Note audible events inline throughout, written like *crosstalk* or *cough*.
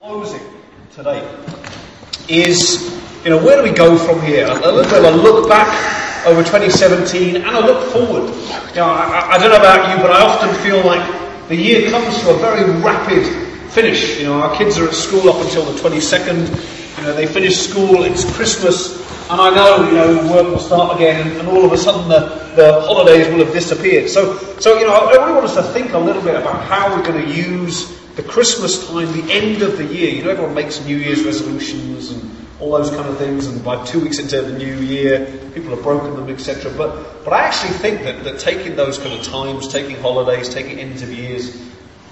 closing today is, you know, where do we go from here? A little bit of a look back over 2017 and a look forward. You know, I, I don't know about you, but I often feel like the year comes to a very rapid finish. You know, our kids are at school up until the 22nd. You know, they finish school, it's Christmas, and I know, you know, work will start again, and, and all of a sudden the, the holidays will have disappeared. So, so, you know, I really want us to think a little bit about how we're going to use the Christmas time, the end of the year. You know, everyone makes New Year's resolutions and all those kind of things, and by two weeks into the new year, people have broken them, etc. But, but I actually think that, that taking those kind of times, taking holidays, taking ends of years,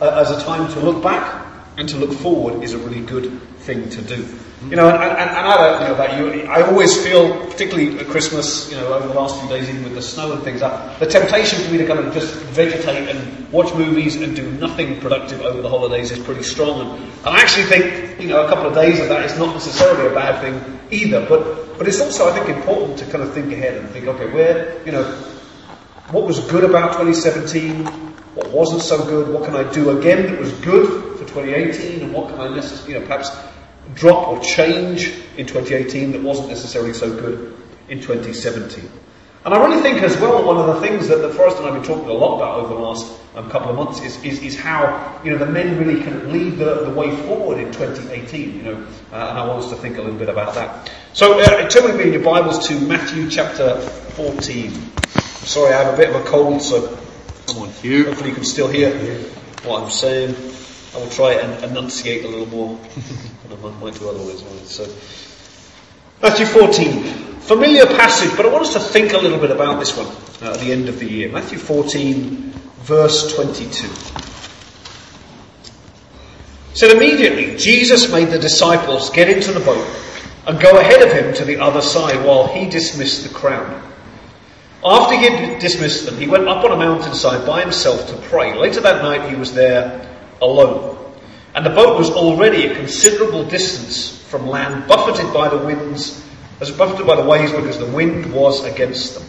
uh, as a time to look back and to look forward is a really good thing to do. You know, and, and, and I don't know about you, I always feel, particularly at Christmas, you know, over the last few days, even with the snow and things, that the temptation for me to kind of just vegetate and watch movies and do nothing productive over the holidays is pretty strong. And, and I actually think, you know, a couple of days of that is not necessarily a bad thing either. But, but it's also, I think, important to kind of think ahead and think, okay, where, you know, what was good about 2017? What wasn't so good? What can I do again that was good 2018? And what can I, you know, perhaps drop or change in 2018 that wasn't necessarily so good in 2017. And I really think as well, one of the things that, that Forrest and I have been talking a lot about over the last um, couple of months is, is, is, how, you know, the men really can lead the, the way forward in 2018, you know, uh, and I want us to think a little bit about that. So, uh, turn with me in your Bibles to Matthew chapter 14. Sorry, I have a bit of a cold, so Come on, Hugh. hopefully you can still hear what I'm saying. I will try and enunciate a little more than I might do otherwise. So, Matthew 14, familiar passage, but I want us to think a little bit about this one uh, at the end of the year. Matthew 14, verse 22. Said immediately, Jesus made the disciples get into the boat and go ahead of him to the other side while he dismissed the crowd. After he had dismissed them, he went up on a mountainside by himself to pray. Later that night, he was there alone. And the boat was already a considerable distance from land, buffeted by the winds, as buffeted by the waves because the wind was against them.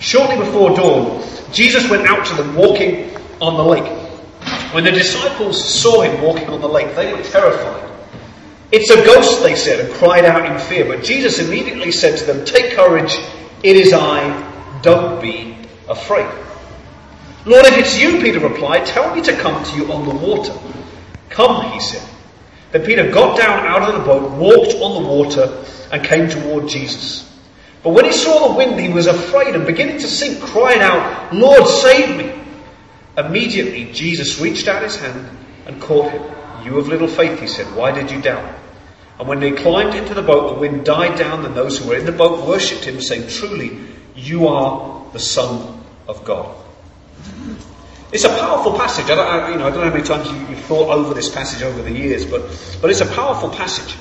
Shortly before dawn, Jesus went out to them walking on the lake. When the disciples saw him walking on the lake, they were terrified. It's a ghost, they said, and cried out in fear. But Jesus immediately said to them, Take courage, it is I, don't be afraid. Lord, if it's you, Peter replied, tell me to come to you on the water. Come, he said. Then Peter got down out of the boat, walked on the water, and came toward Jesus. But when he saw the wind, he was afraid and beginning to sink, cried out, Lord, save me. Immediately, Jesus reached out his hand and caught him. You of little faith, he said, why did you doubt? And when they climbed into the boat, the wind died down, and those who were in the boat worshipped him, saying, Truly, you are the Son of God. It's a powerful passage. I don't, I, you know, I don't know how many times you, have thought over this passage over the years, but, but it's a powerful passage.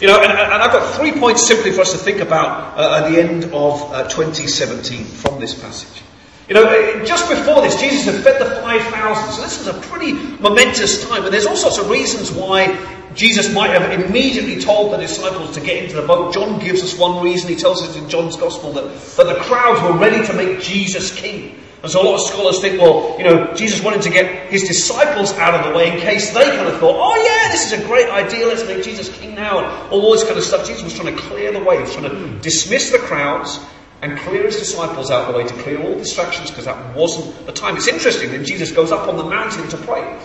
You know, and, and I've got three points simply for us to think about uh, at the end of uh, 2017 from this passage. You know, just before this, Jesus had fed the 5,000, so this was a pretty momentous time, and there's all sorts of reasons why Jesus might have immediately told the disciples to get into the boat. John gives us one reason. He tells us in John's Gospel that, that the crowds were ready to make Jesus king. And so a lot of scholars think, well, you know, Jesus wanted to get his disciples out of the way in case they kind of thought, oh yeah, this is a great idea, let's make Jesus king now, and all this kind of stuff. Jesus was trying to clear the way, he was trying to dismiss the crowds and clear his disciples out of the way to clear all distractions because that wasn't the time. It's interesting that Jesus goes up on the mountain to pray.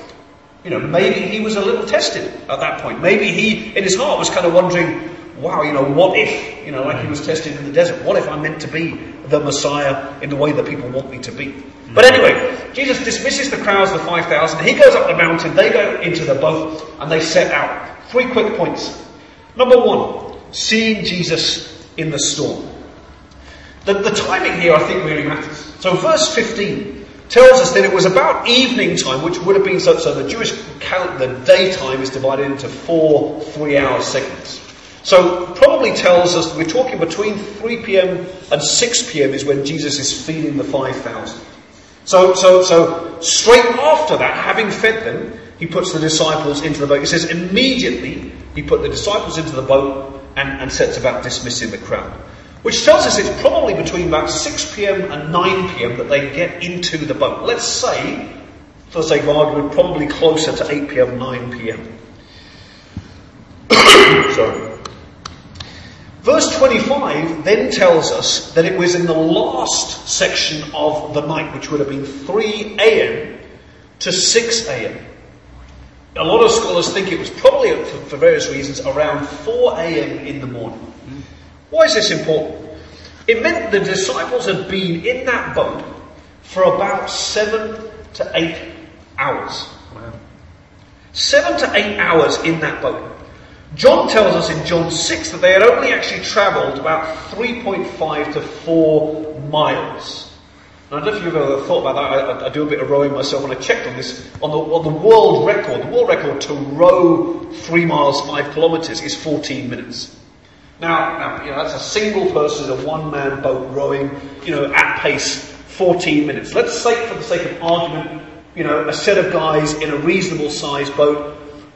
You know, maybe he was a little tested at that point. Maybe he, in his heart, was kind of wondering, wow, you know, what if, you know, like he mm. was tested in the desert, what if I'm meant to be the Messiah in the way that people want me to be? But anyway, Jesus dismisses the crowds of the 5,000. He goes up the mountain, they go into the boat, and they set out. Three quick points. Number one, seeing Jesus in the storm. The, the timing here, I think, really matters. So verse 15 tells us that it was about evening time, which would have been so, so the Jewish count, the daytime is divided into four three hour segments. So probably tells us we're talking between 3 p.m. and 6 p.m. is when Jesus is feeding the 5,000. So, so, so straight after that, having fed them, he puts the disciples into the boat. He says immediately he put the disciples into the boat and, and sets about dismissing the crowd. Which tells us it's probably between about 6 p.m. and 9 p.m. that they get into the boat. Let's say, for the sake of argument, probably closer to 8 p.m., 9 p.m. *coughs* Sorry. Verse 25 then tells us that it was in the last section of the night, which would have been 3 a.m. to 6 a.m. A lot of scholars think it was probably, for, various reasons, around 4 a.m. in the morning. Why is this important? It meant the disciples had been in that boat for about seven to eight hours. Wow. Seven to eight hours in that boat. John tells us in John 6 that they had only actually travelled about 3.5 to 4 miles. Now, I don't know if you've ever thought about that. I, I, do a bit of rowing myself, and I checked on this on the, on the world record. The world record to row three miles five kilometres is 14 minutes. Now, now, you know that's a single person, a one-man boat rowing, you know, at pace 14 minutes. Let's say, for the sake of argument, you know, a set of guys in a reasonable sized boat,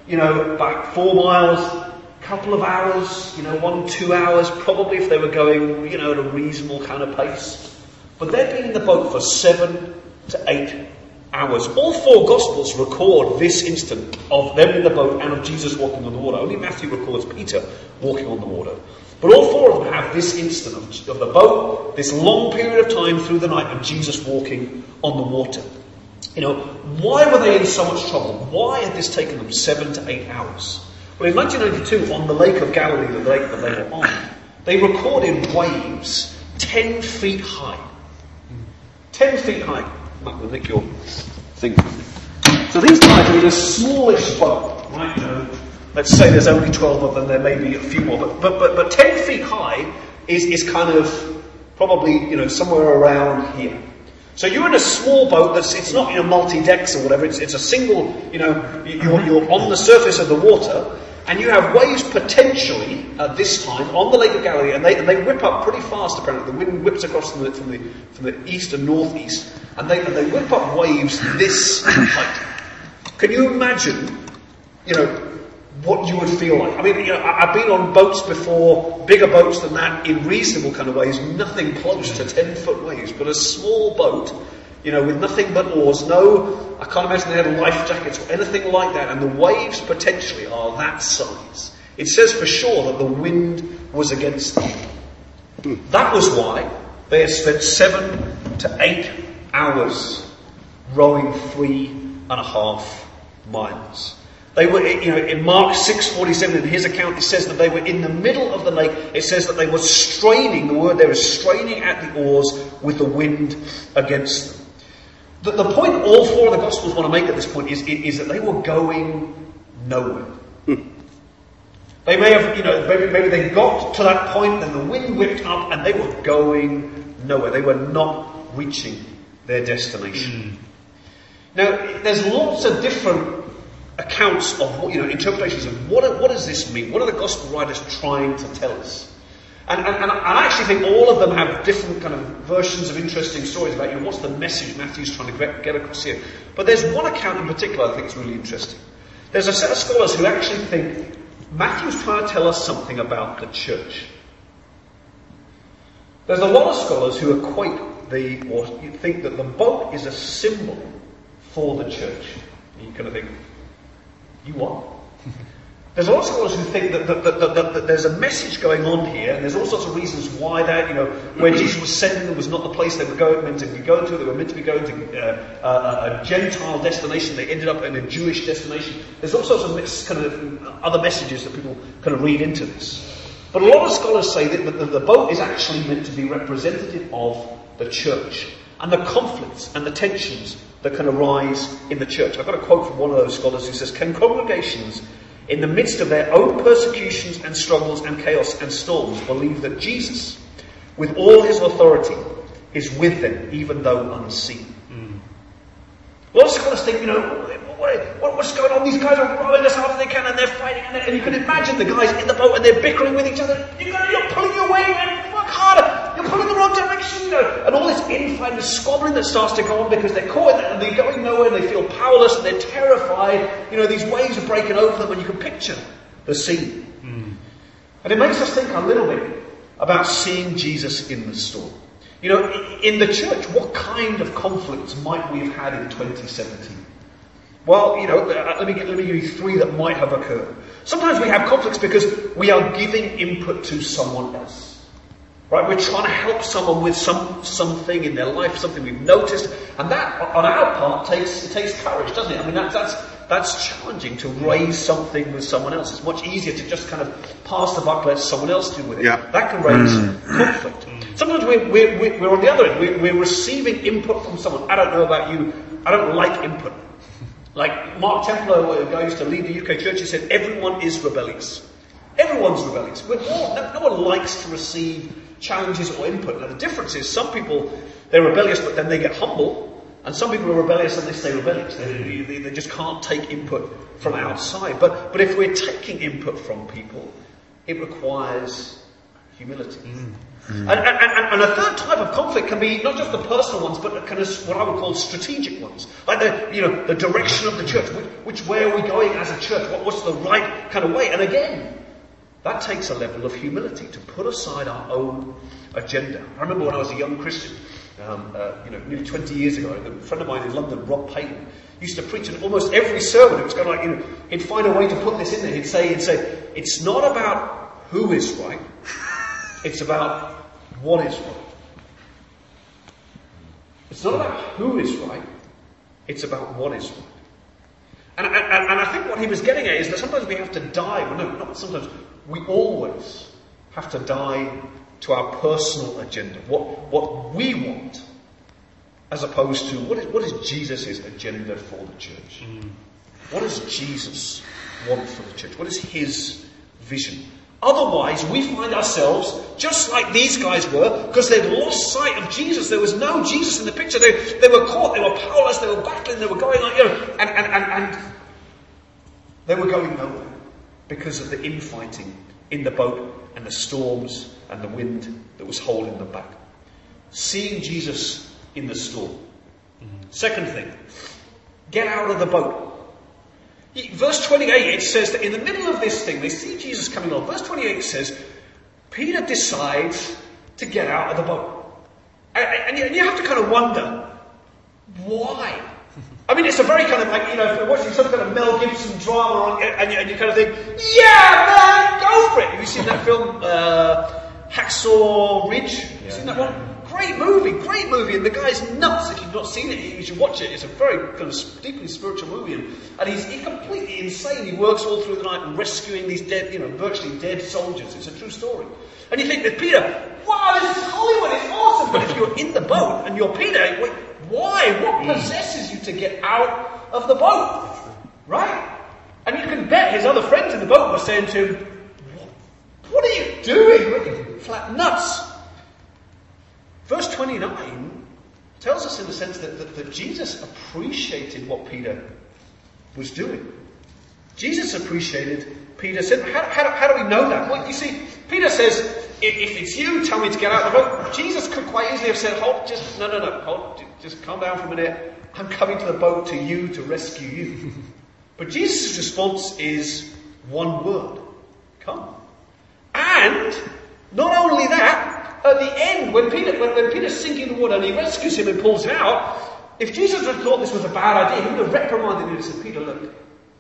you know, about four miles, couple of hours, you know, one, two hours, probably if they were going, you know, at a reasonable kind of pace. But they'd been in the boat for seven to eight hours. All four Gospels record this instant of them in the boat and of Jesus walking on the water. Only Matthew records Peter walking on the water. But all four of them have this instant of, of the boat, this long period of time through the night, and Jesus walking on the water. You know, why were they in so much trouble? Why had this taken them seven to eight hours? Well, in 1992, on the Lake of Galilee, the lake that they were on, they recorded waves 10 feet high. 10 feet high. Might nick your thing. So these guys are in a smallish boat, right? Know, let's say there's only 12 of them, there may be a few more, but, but, but, but 10 feet high is, is kind of probably, you know, somewhere around here. So you're in a small boat that's, it's not, you multi-decks or whatever, it's, it's a single, you know, you're, you're on the surface of the water, and you have waves potentially at this time on the Lake of Galilee, and they, they whip up pretty fast. Apparently, the wind whips across from the from the, from the east and northeast, and they and they whip up waves this height. Can you imagine? You know what you would feel like. I mean, you know, I've been on boats before, bigger boats than that, in reasonable kind of ways, nothing close to ten foot waves, but a small boat you know, with nothing but oars, no, I can't imagine they had life jackets or anything like that, and the waves potentially are that size. It says for sure that the wind was against them. That was why they had spent seven to eight hours rowing three and a half miles. They were, you know, in Mark 6:47, in his account, it says that they were in the middle of the lake. It says that they were straining. The word there is straining at the oars with the wind against them. The, the point all four of the Gospels want to make at this point is, is that they were going nowhere. They may have, you know, maybe, maybe they got to that and the wind whipped up, and they were going nowhere. They were not reaching their destination. Mm. Now, there's lots of different accounts of you know, interpretations of what, what does this mean? What are the Gospel writers trying to tell us? And, and, and, I actually think all of them have different kind of versions of interesting stories about you know, what's the message Matthew's trying to get across here. But there's one account in particular I think is really interesting. There's a set of scholars who actually think Matthew's trying to tell us something about the church. There's a lot of scholars who equate the, or think that the boat is a symbol for the church. You kind of think, you what? *laughs* There's a lot of scholars who think that, that, that, that, there's a message going on here, and there's all sorts of reasons why that, you know, where Jesus was sending them was not the place they were going, meant to be going to. They were meant to be going to uh, a, a, Gentile destination. They ended up in a Jewish destination. There's all sorts of kind of other messages that people kind of read into this. But a lot of scholars say that the, the boat is actually meant to be representative of the church and the conflicts and the tensions that can arise in the church. I've got a quote from one of those scholars who says, Can congregations in the midst of their own persecutions and struggles and chaos and storms, believe that Jesus, with all his authority, is with them, even though unseen. Mm. Well, of scholars think, you know, what, what's going on? These guys are rowing as hard as they can and they're fighting, and, they're, and you can imagine the guys in the boat and they're bickering with each other. You're, you're pulling your weight, and work harder. You're pulling the wrong direction, you know. And all this infighting, this squabbling that starts to go on because they're caught and they're going nowhere and they feel powerless and they're terrified. You know, these waves are breaking over them and you can picture the scene. Mm. And it makes us think a little bit about seeing Jesus in the storm. You know, in the church, what kind of conflicts might we have had in 2017? Well, you know, let me, let me give you three that might have occurred. Sometimes we have conflicts because we are giving input to someone else. Right? We're trying to help someone with some something in their life, something we've noticed, and that on our part takes it takes courage, doesn't it? I mean that's that's that's challenging to raise something with someone else. It's much easier to just kind of pass the buck, let someone else do with it. Yeah. That can raise mm. conflict. Sometimes we're, we're, we're on the other end. We're, we're receiving input from someone. I don't know about you. I don't like input. Like Mark guy who used to lead the UK church, he said, everyone is rebellious. Everyone's rebellious. We're all, no, no one likes to receive challenges or input. Now the difference is some people, they're rebellious but then they get humble. And some people are rebellious and they stay rebellious. They, they, they just can't take input from outside. But, but if we're taking input from people, it requires humility. Mm. And, and, and, and a third type of conflict can be not just the personal ones, but kind of what I would call strategic ones. Like the, you know, the direction of the church. Which, which way are we going as a church? What, what's the right kind of way? And again, that takes a level of humility to put aside our own agenda. I remember when I was a young Christian, um, uh, you know, nearly 20 years ago, a friend of mine in London, Rob Payton, used to preach in almost every sermon. It was kind of like, you know, he'd find a way to put this in there. He'd say, he'd say, it's not about who is right, it's about what is right. It's not about who is right, it's about what is right. And, and, and I think what he was getting at is that sometimes we have to die, well, no, not sometimes, we always have to die to our personal agenda, what, what we want, as opposed to what is, what is Jesus' agenda for the church? Mm. What does Jesus want for the church? What is his vision? Otherwise, we find ourselves just like these guys were, because they'd lost sight of Jesus. There was no Jesus in the picture. They, they were caught, they were powerless, they were battling, they were going on, you know, and, and, and, and they were going nowhere because of the infighting in the boat and the storms and the wind that was holding them back. Seeing Jesus in the storm. Second thing, get out of the boat. Verse 28, it says that in the middle of this thing, they see Jesus coming on. Verse 28 says, Peter decides to get out of the boat. And you have to kind of wonder, why? I mean, it's a very kind of like, you know, if you're watching some kind of Mel Gibson drama on, and, you, and you kind of think, yeah, man, go for it. Have you seen that film, uh, Hacksaw Ridge? Yeah. Seen that one? Great movie, great movie, and the guy's nuts. If you've not seen it, you should watch it. It's a very kind of deeply spiritual movie, and, and he's, he's completely insane. He works all through the night and rescuing these dead, you know, virtually dead soldiers. It's a true story. And you think that Peter, wow, this is Hollywood, it's awesome. But if you're in the boat and you're Peter, wait, why? What mm. possesses you to get out of the boat? Right? And you can bet his other friends in the boat were saying to him, What are you doing? Flat nuts. Verse 29 tells us in the sense that, that, that Jesus appreciated what Peter was doing. Jesus appreciated Peter said, how, how, how, do we know that? Well, you see, Peter says, if, if, it's you, tell me to get out of the boat. Jesus could quite easily have said, hold, just, no, no, no, hold, just calm down for a minute. I'm coming to the boat to you to rescue you. *laughs* but Jesus' response is one word. Come. And, not only that, at the end, when Peter, when, when Peter's sinking in the water and he rescues him and pulls him out, if Jesus had thought this was a bad idea, he would have reprimanded him and said, Peter, look,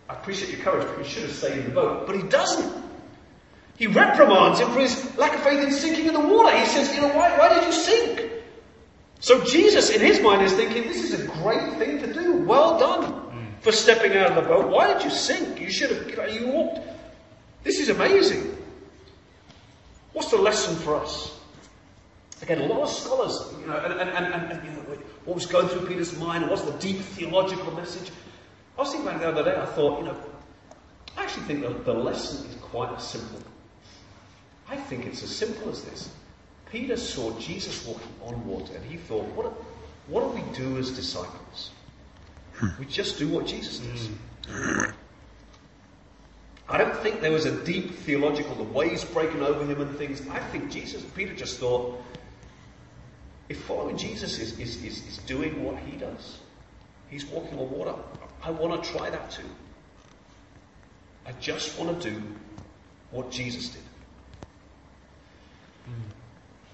I appreciate your courage, but you should have stayed in the boat. But he doesn't. He reprimands him for his lack of faith in sinking in the water. He says, you know, why, why did you sink? So Jesus, in his mind, is thinking, this is a great thing to do. Well done for stepping out of the boat. Why did you sink? You should have, you walked. This is amazing. What's the lesson for us? Again, a lot of scholars, you know, and, and, and, and you know, what was going through Peter's mind, what's the deep theological message? I was thinking about it the other day, I thought, you know, I actually think the, the lesson is quite simple. I think it's as simple as this. Peter saw Jesus walking on water and he thought, what, what do we do as disciples? Hmm. We just do what Jesus does. I don't think there was a deep theological, the waves breaking over him and things. I think Jesus, Peter just thought, if following Jesus is, is, is, is doing what he does, he's walking on water, I want to try that too. I just want to do what Jesus did.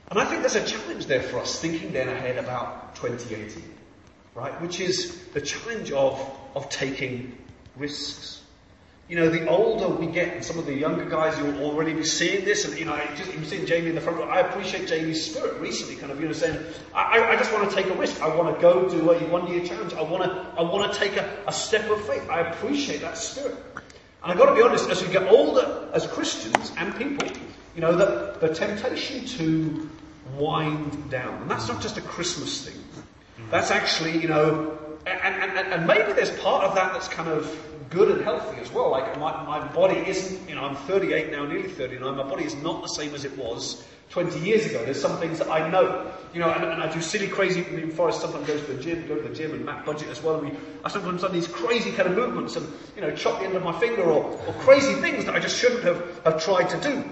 And I think there's a challenge there for us thinking then ahead about 2018, right? Which is the challenge of, of taking risks. you know, the older we get, and some of the younger guys, you'll already be seeing this, and, you know, I just, you've seen Jamie in the front row. I appreciate Jamie's spirit recently, kind of, you know, saying, I, I just want to take a risk. I want to go do a one year challenge. I want to, I want to take a, a step of faith. I appreciate that spirit. And I've got to be honest, as we get older as Christians and people, you know, the, the temptation to wind down, and that's not just a Christmas thing. Mm. That's actually, you know, and, and, and maybe there's part of that that's kind of good and healthy as well. Like my, my body isn't, you know, I'm 38 now, nearly 39. My body is not the same as it was 20 years ago. There's some things that I know, you know, and, and I do silly, crazy. I mean, Forrest sometimes goes to the gym, go to the gym, and Matt Budget as well. And we, I sometimes done these crazy kind of movements and, you know, chop the end of my finger or, or crazy things that I just shouldn't have, have tried to do.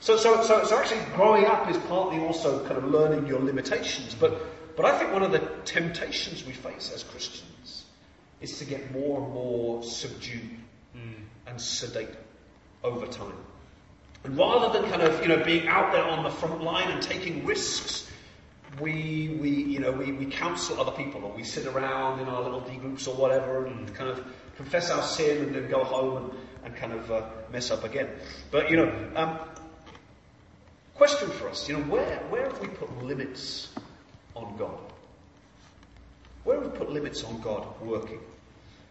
So, so, so, so actually growing up is partly also kind of learning your limitations. But, but I think one of the temptations we face as Christians is to get more and more subdued mm. and sedate over time. And rather than kind of, you know, being out there on the front line and taking risks, we, we, you know, we, we counsel other people or we sit around in our little D groups or whatever and kind of confess our sin and then go home and, and kind of uh, mess up again. But, you know, um, question for us, you know, where, where have we put limits on God? Where have we put limits on God working?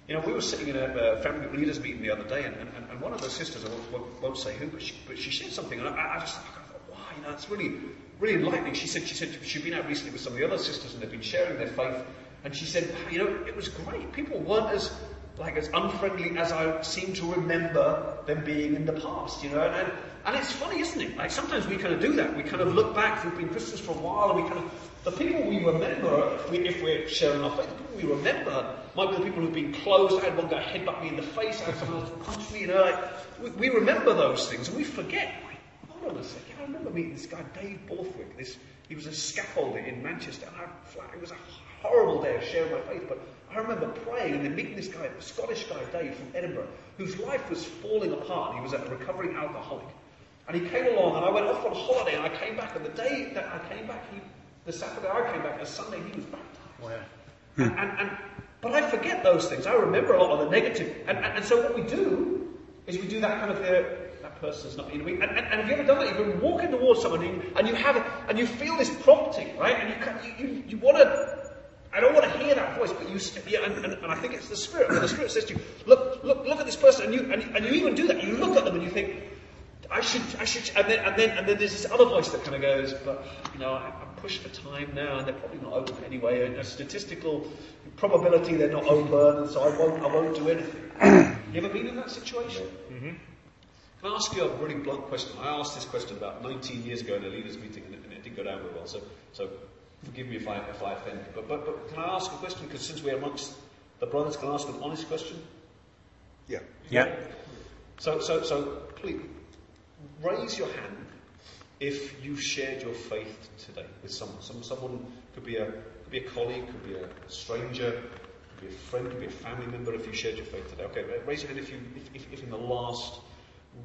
You know, we were sitting in a, family leaders meeting the other day, and, and, and one of the sisters, I won't, won't say who, but she, but she shared something, and I, I just thought, wow, you know, it's really, really enlightening. She said, she said she'd been out recently with some of the other sisters, and they've been sharing their faith, and she said, you know, it was great. People weren't as like as unfriendly as I seem to remember them being in the past, you know. And, and, and it's funny, isn't it? Like sometimes we kind of do that. We kind of look back. We've been Christians for a while, and we kind of the people we remember, if, we, if we're sharing our faith, the people we remember might be the people who've been close. I had one guy headbutt me in the face. I had someone else punch me. You know, like we, we remember those things, and we forget. Hold on a second. I remember meeting this guy, Dave Borthwick. This he was a scaffolder in Manchester, and I, it was a horrible day of sharing my faith, but I remember praying and then meeting this guy, the Scottish guy, Dave, from Edinburgh, whose life was falling apart. He was a recovering alcoholic. And he came along, and I went off on holiday, and I came back, and the day that I came back, he, the Saturday I came back, the Sunday he was baptized. Wow. And, and, and, but I forget those things. I remember a lot of the negative. And, and, and so what we do is we do that kind of the, uh, that person's not And, and, and have you ever done that? You've been walking towards someone and you, and you have, and you feel this prompting, right? And you, you, you, you want to I don't want to hear that voice, but you, yeah, and, and, and, I think it's the Spirit. When the Spirit says to you, look, look, look at this person, and you, and, and you even do that. You look at them and you think, I should, I should, and then, and then, and then there's this other voice that kind of goes, but you know, I, am pushed for time now, and they're probably not open anyway. And a statistical probability they're not open, and so I won't, I won't do anything. *clears throat* you ever been in that situation? Mm-hmm. Can I ask you a really blunt question? I asked this question about 19 years ago in a leaders' meeting, and it, and it didn't go down very well. So, so Forgive me if I, if I offend you. But, but, but can I ask a question? Because since we're amongst the brothers, can I ask an honest question? Yeah. Yeah. So, so, so please, raise your hand if you've shared your faith today with someone. Some, someone could be, a, could be a colleague, could be a stranger, could be a friend, could be a family member if you shared your faith today. Okay, raise your hand if, you, if, if, if in the last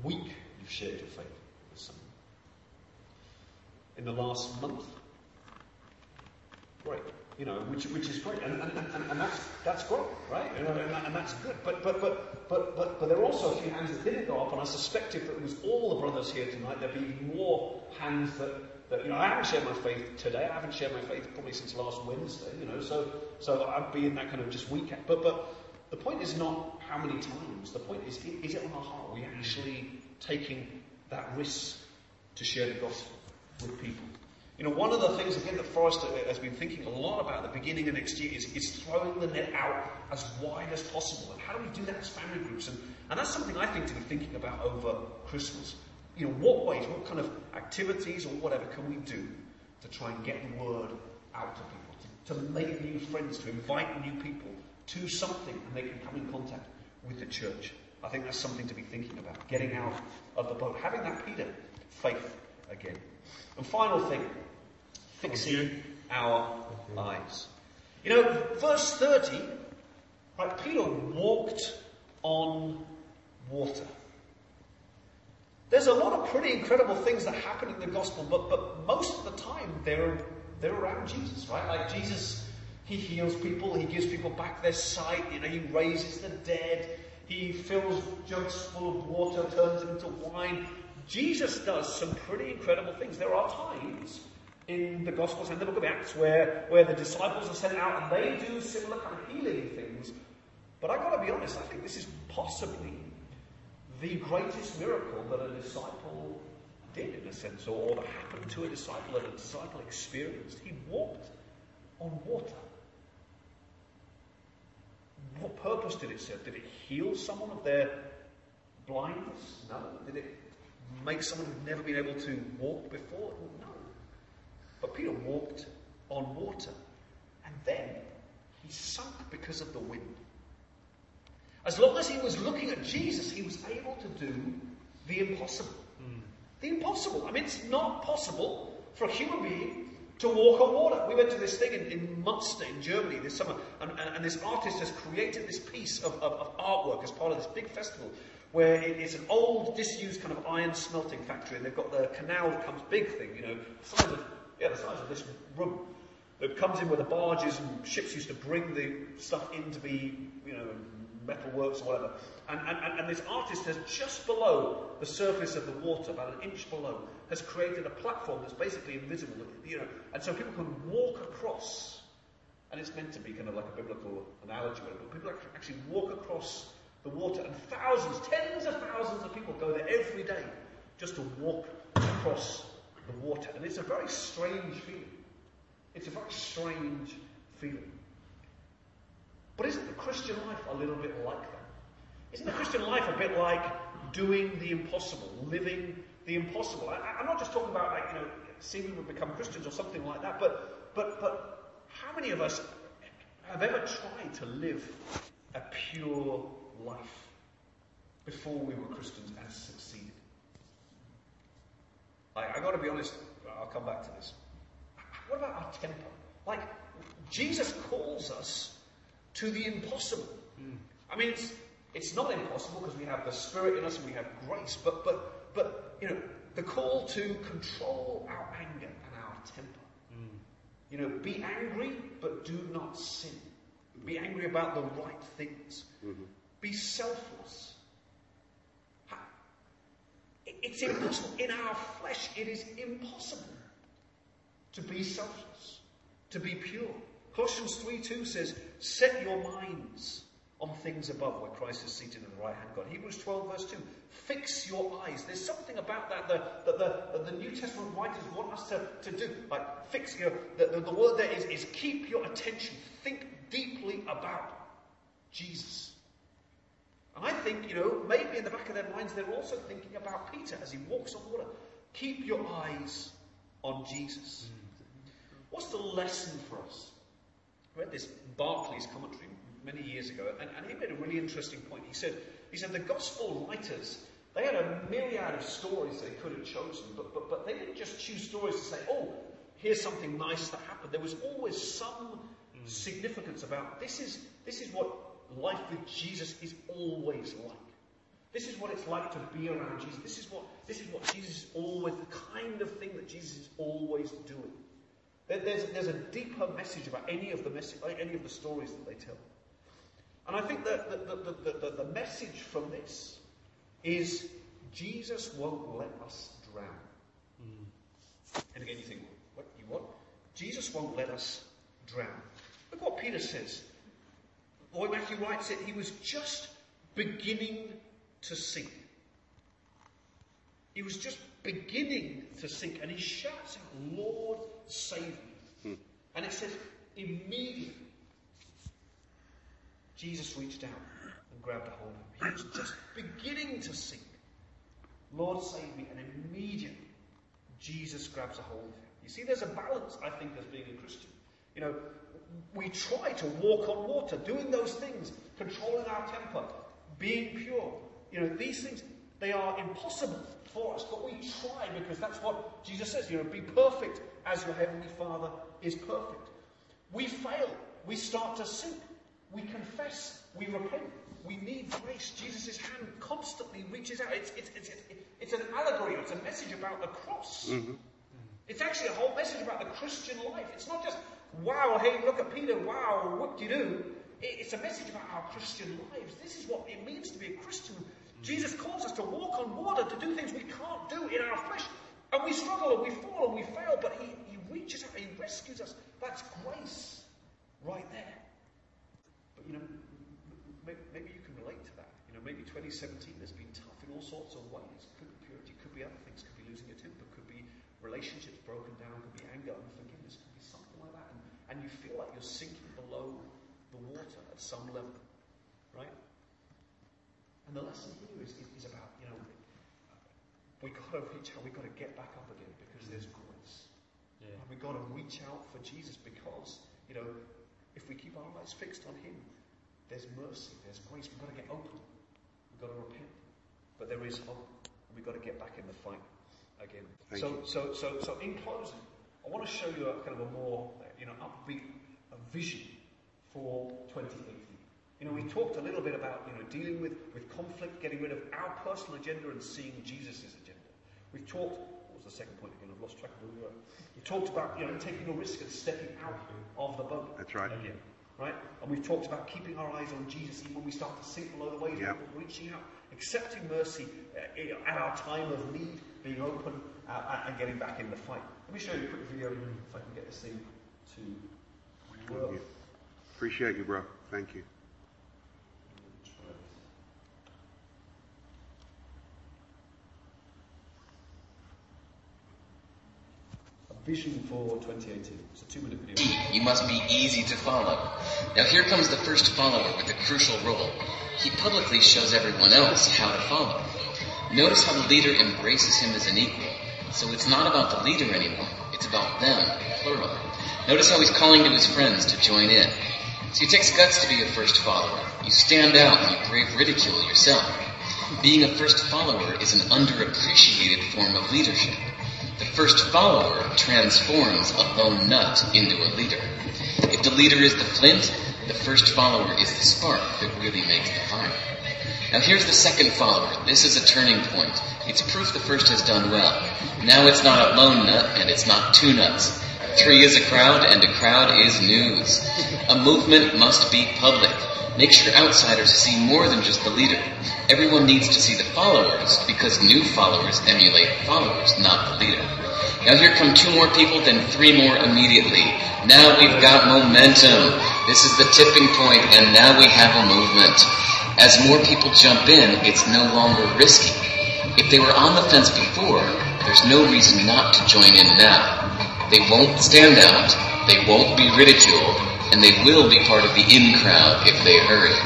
week you've shared your faith with someone. In the last month, great. You know, which, which is great, and, and, and, and that's, that's great, right? And, and, and, that's good. But, but, but, but, but, but there are also a few hands that didn't go up, and I suspect if it was all the brothers here tonight, there'd be more hands that, that, you know, I haven't shared my faith today. I haven't shared my faith probably since last Wednesday, you know, so, so I'd be in that kind of just weekend. But, but the point is not how many times. The point is, is it on our heart? Are we actually taking that risk to share the gospel with people? You know, one of the things, again, that Forrest has been thinking a lot about at the beginning of next year is, is throwing the net out as wide as possible. And how do we do that as family groups? And, and that's something I think to be thinking about over Christmas. You know, what ways, what kind of activities or whatever can we do to try and get the word out to people, to, to make new friends, to invite new people to something and they can come in contact with the church. I think that's something to be thinking about. Getting out of the boat, having that Peter faith again. And final thing, fixing our eyes. You know, verse 30, right, Peter walked on water. There's a lot of pretty incredible things that happen in the gospel, but, but most of the time they're, they're around Jesus, right? Like Jesus, he heals people, he gives people back their sight, you know, he raises the dead, he fills jugs full of water, turns them into wine. Jesus does some pretty incredible things. There are times in the Gospels and the book of Acts where, where the disciples are sent out and they do similar kind of healing things. But I've got to be honest, I think this is possibly the greatest miracle that a disciple did, in a sense, or that happened to a disciple that a disciple experienced. He walked on water. What purpose did it serve? Did it heal someone of their blindness? No. Did it make someone who'd never been able to walk before? No. But Peter walked on water. And then he sunk because of the wind. As long as he was looking at Jesus, he was able to do the impossible. Mm. The impossible. I mean, it's not possible for a human being to walk on water. We went to this thing in, in Munster in Germany this summer, and, and, and, this artist has created this piece of, of, of, artwork as part of this big festival where it's an old, disused kind of iron smelting factory, and they've got the canal that comes big thing, you know, the size of, yeah, the size of this room. That comes in where the barges and ships used to bring the stuff in to be, you know, metalworks or whatever. And, and, and this artist has just below the surface of the water, about an inch below, has created a platform that's basically invisible, you know, and so people can walk across. And it's meant to be kind of like a biblical analogy, but people actually walk across the water, and thousands, tens of thousands of people go there every day just to walk across the water. And it's a very strange feeling. It's a very strange feeling. But isn't the Christian life a little bit like that? Isn't the Christian life a bit like doing the impossible, living the impossible? I, am not just talking about like, you know, seeing we become Christians or something like that, but, but, but how many of us have ever tried to live a pure life before we were Christians and succeeded? I, I gotta be honest, I'll come back to this. What about our temper? Like, Jesus calls us to the impossible. Mm. I mean, it's, it's not impossible because we have the Spirit in us and we have grace, but, but, but, you know, the call to control our anger and our temper. Mm. You know, be angry, but do not sin. Be angry about the right things. Mm-hmm. Be selfless. It's impossible. In our flesh, it is impossible to be selfless, to be pure. Colossians 3 2 says, Set your minds on things above where Christ is seated at the right hand of God. Hebrews 12 verse 2, fix your eyes. There's something about that that, that, the, the New Testament writers want us to, to do. Like fix your, the, the, the word there is, is keep your attention. Think deeply about Jesus. And I think, you know, maybe in the back of their minds they're also thinking about Peter as he walks on water. Keep your eyes on Jesus. What's the lesson for us? I read this Barclay's commentary many years ago, and, and he made a really interesting point. He said, he said the gospel writers, they had a myriad of stories they could have chosen, but, but, but they didn't just choose stories to say, oh, here's something nice that happened. There was always some mm. significance about this is, this is what life with Jesus is always like. This is what it's like to be around Jesus. This is what, this is what Jesus is always, the kind of thing that Jesus is always doing. There's, there's a deeper message about any of the message, any of the stories that they tell. And I think that the, the, the, the, message from this is Jesus won't let us drown. Mm. And again, you think, what you want? Jesus won't let us drown. Look what Peter says. Way Matthew writes it, he was just beginning to sink. He was just beginning to sink, and he shouts out, Lord, save me. Hmm. And it says, immediately, Jesus reached out and grabbed a hold of him. He was just beginning to sink. Lord, save me. And immediately, Jesus grabs a hold of him. You see, there's a balance, I think, as being a Christian. You know, we try to walk on water, doing those things, controlling our temper, being pure. You know, these things, they are impossible for us, but we try because that's what Jesus says. You know, be perfect as your heavenly Father is perfect. We fail. We start to sink. We confess. We repent. We need grace. Jesus' hand constantly reaches out. It's, it's, it's, it's, an allegory. It's a message about the cross. Mm-hmm. It's actually a whole message about the Christian life. It's not just, wow, hey, look at Peter, wow, what do you do? It's a message about our Christian lives. This is what it means to be a Christian. Jesus calls us to walk on water, to do things we can't do in our flesh. And we struggle and we fall and we fail, but He, he reaches out, He rescues us. That's grace right there. But you know, maybe you can relate to that. You know, maybe 2017 has been tough in all sorts of ways. Could be purity, could be other things, could be losing your temper, could be relationships broken down, could be anger, unforgiveness, could be something like that. And, and you feel like you're sinking below the water at some level, right? And the lesson here is, is, is about, you know, we got to reach out, we've got to get back up again because there's grace. Yeah. And we've got to reach out for Jesus because, you know, if we keep our eyes fixed on Him, there's mercy, there's grace. We've got to get open. We've got to repent. But there is hope. And we've got to get back in the fight again. Thank so, you. so, so, so in closing, I want to show you a kind of a more, you know, upbeat a vision for 2018. You know, we talked a little bit about, you know, dealing with, with conflict, getting rid of our personal agenda and seeing Jesus' agenda. We've talked, what was the second point again? I've lost track of where we were. We talked about, you know, taking a risk and stepping out of the boat. That's right. Again, right? And we've talked about keeping our eyes on Jesus even when we start to sink below the waves, Yep. reaching out, accepting mercy uh, at our time of need, being open uh, and getting back in the fight. Let me show you a quick video if I can get this thing to work. You. Appreciate you, bro. Thank you. Vision for 2018. It's a two-minute video. You must be easy to follow. Now here comes the first follower with a crucial role. He publicly shows everyone else how to follow. Notice how the leader embraces him as an equal. So it's not about the leader anymore. It's about them, plural. Notice how he's calling to his friends to join in. See, it takes guts to be a first follower. You stand out and you brave ridicule yourself. Being a first follower is an underappreciated form of leadership. The first follower transforms a lone nut into a leader. If the leader is the flint, the first follower is the spark that really makes the fire. Now here's the second follower. This is a turning point. It's proof the first has done well. Now it's not a lone nut and it's not two nuts. Three is a crowd and a crowd is news. A movement must be public. Make sure outsiders see more than just the leader. Everyone needs to see the followers because new followers emulate followers, not the leader. Now here come two more people, then three more immediately. Now we've got momentum. This is the tipping point and now we have a movement. As more people jump in, it's no longer risky. If they were on the fence before, there's no reason not to join in now. They won't stand out, they won't be ridiculed, and they will be part of the in crowd if they hurry.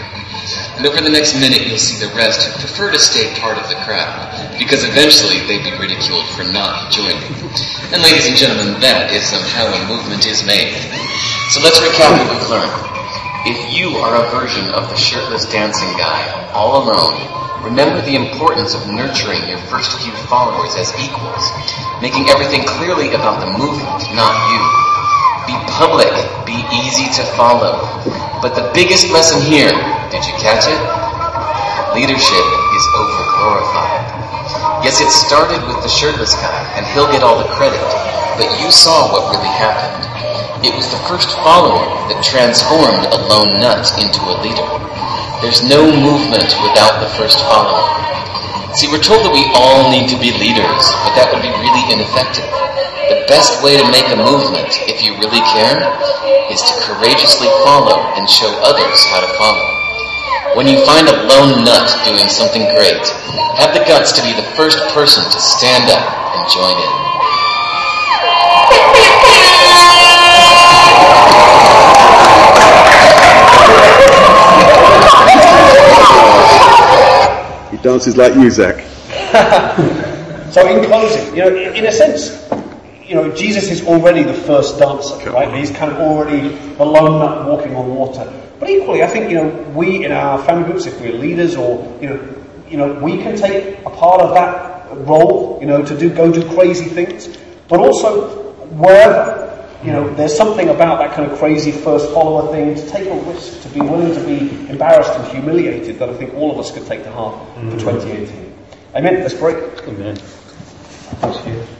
And over the next minute, you'll see the rest who prefer to stay part of the crowd, because eventually they'd be ridiculed for not joining. And ladies and gentlemen, that is how a movement is made. So let's recap what we've learned. If you are a version of the shirtless dancing guy, all alone, remember the importance of nurturing your first few followers as equals, making everything clearly about the movement, not you. Be public, be easy to follow. But the biggest lesson here, did you catch it? Leadership is overglorified. Yes, it started with the shirtless guy, and he'll get all the credit, but you saw what really happened. It was the first follower that transformed a lone nut into a leader. There's no movement without the first follower. See, we're told that we all need to be leaders, but that would be really ineffective. The best way to make a movement, if you really care, is to courageously follow and show others how to follow. When you find a lone nut doing something great, have the guts to be the first person to stand up and join in. He dances like you, Zach. *laughs* So in closing, you know, in a sense, you know, Jesus is already the first dancer, right? He's kind of already the lone nut walking on water. But equally, I think, you know, we in our family groups, if we're leaders or, you know, you know, we can take a part of that role, you know, to do, go do crazy things. But also, wherever, you know, there's something about that kind of crazy first follower thing, to take a risk, to be willing to be embarrassed and humiliated that I think all of us could take to heart for mm. 2018. Amen. Let's pray. Amen. Thanks, Hugh.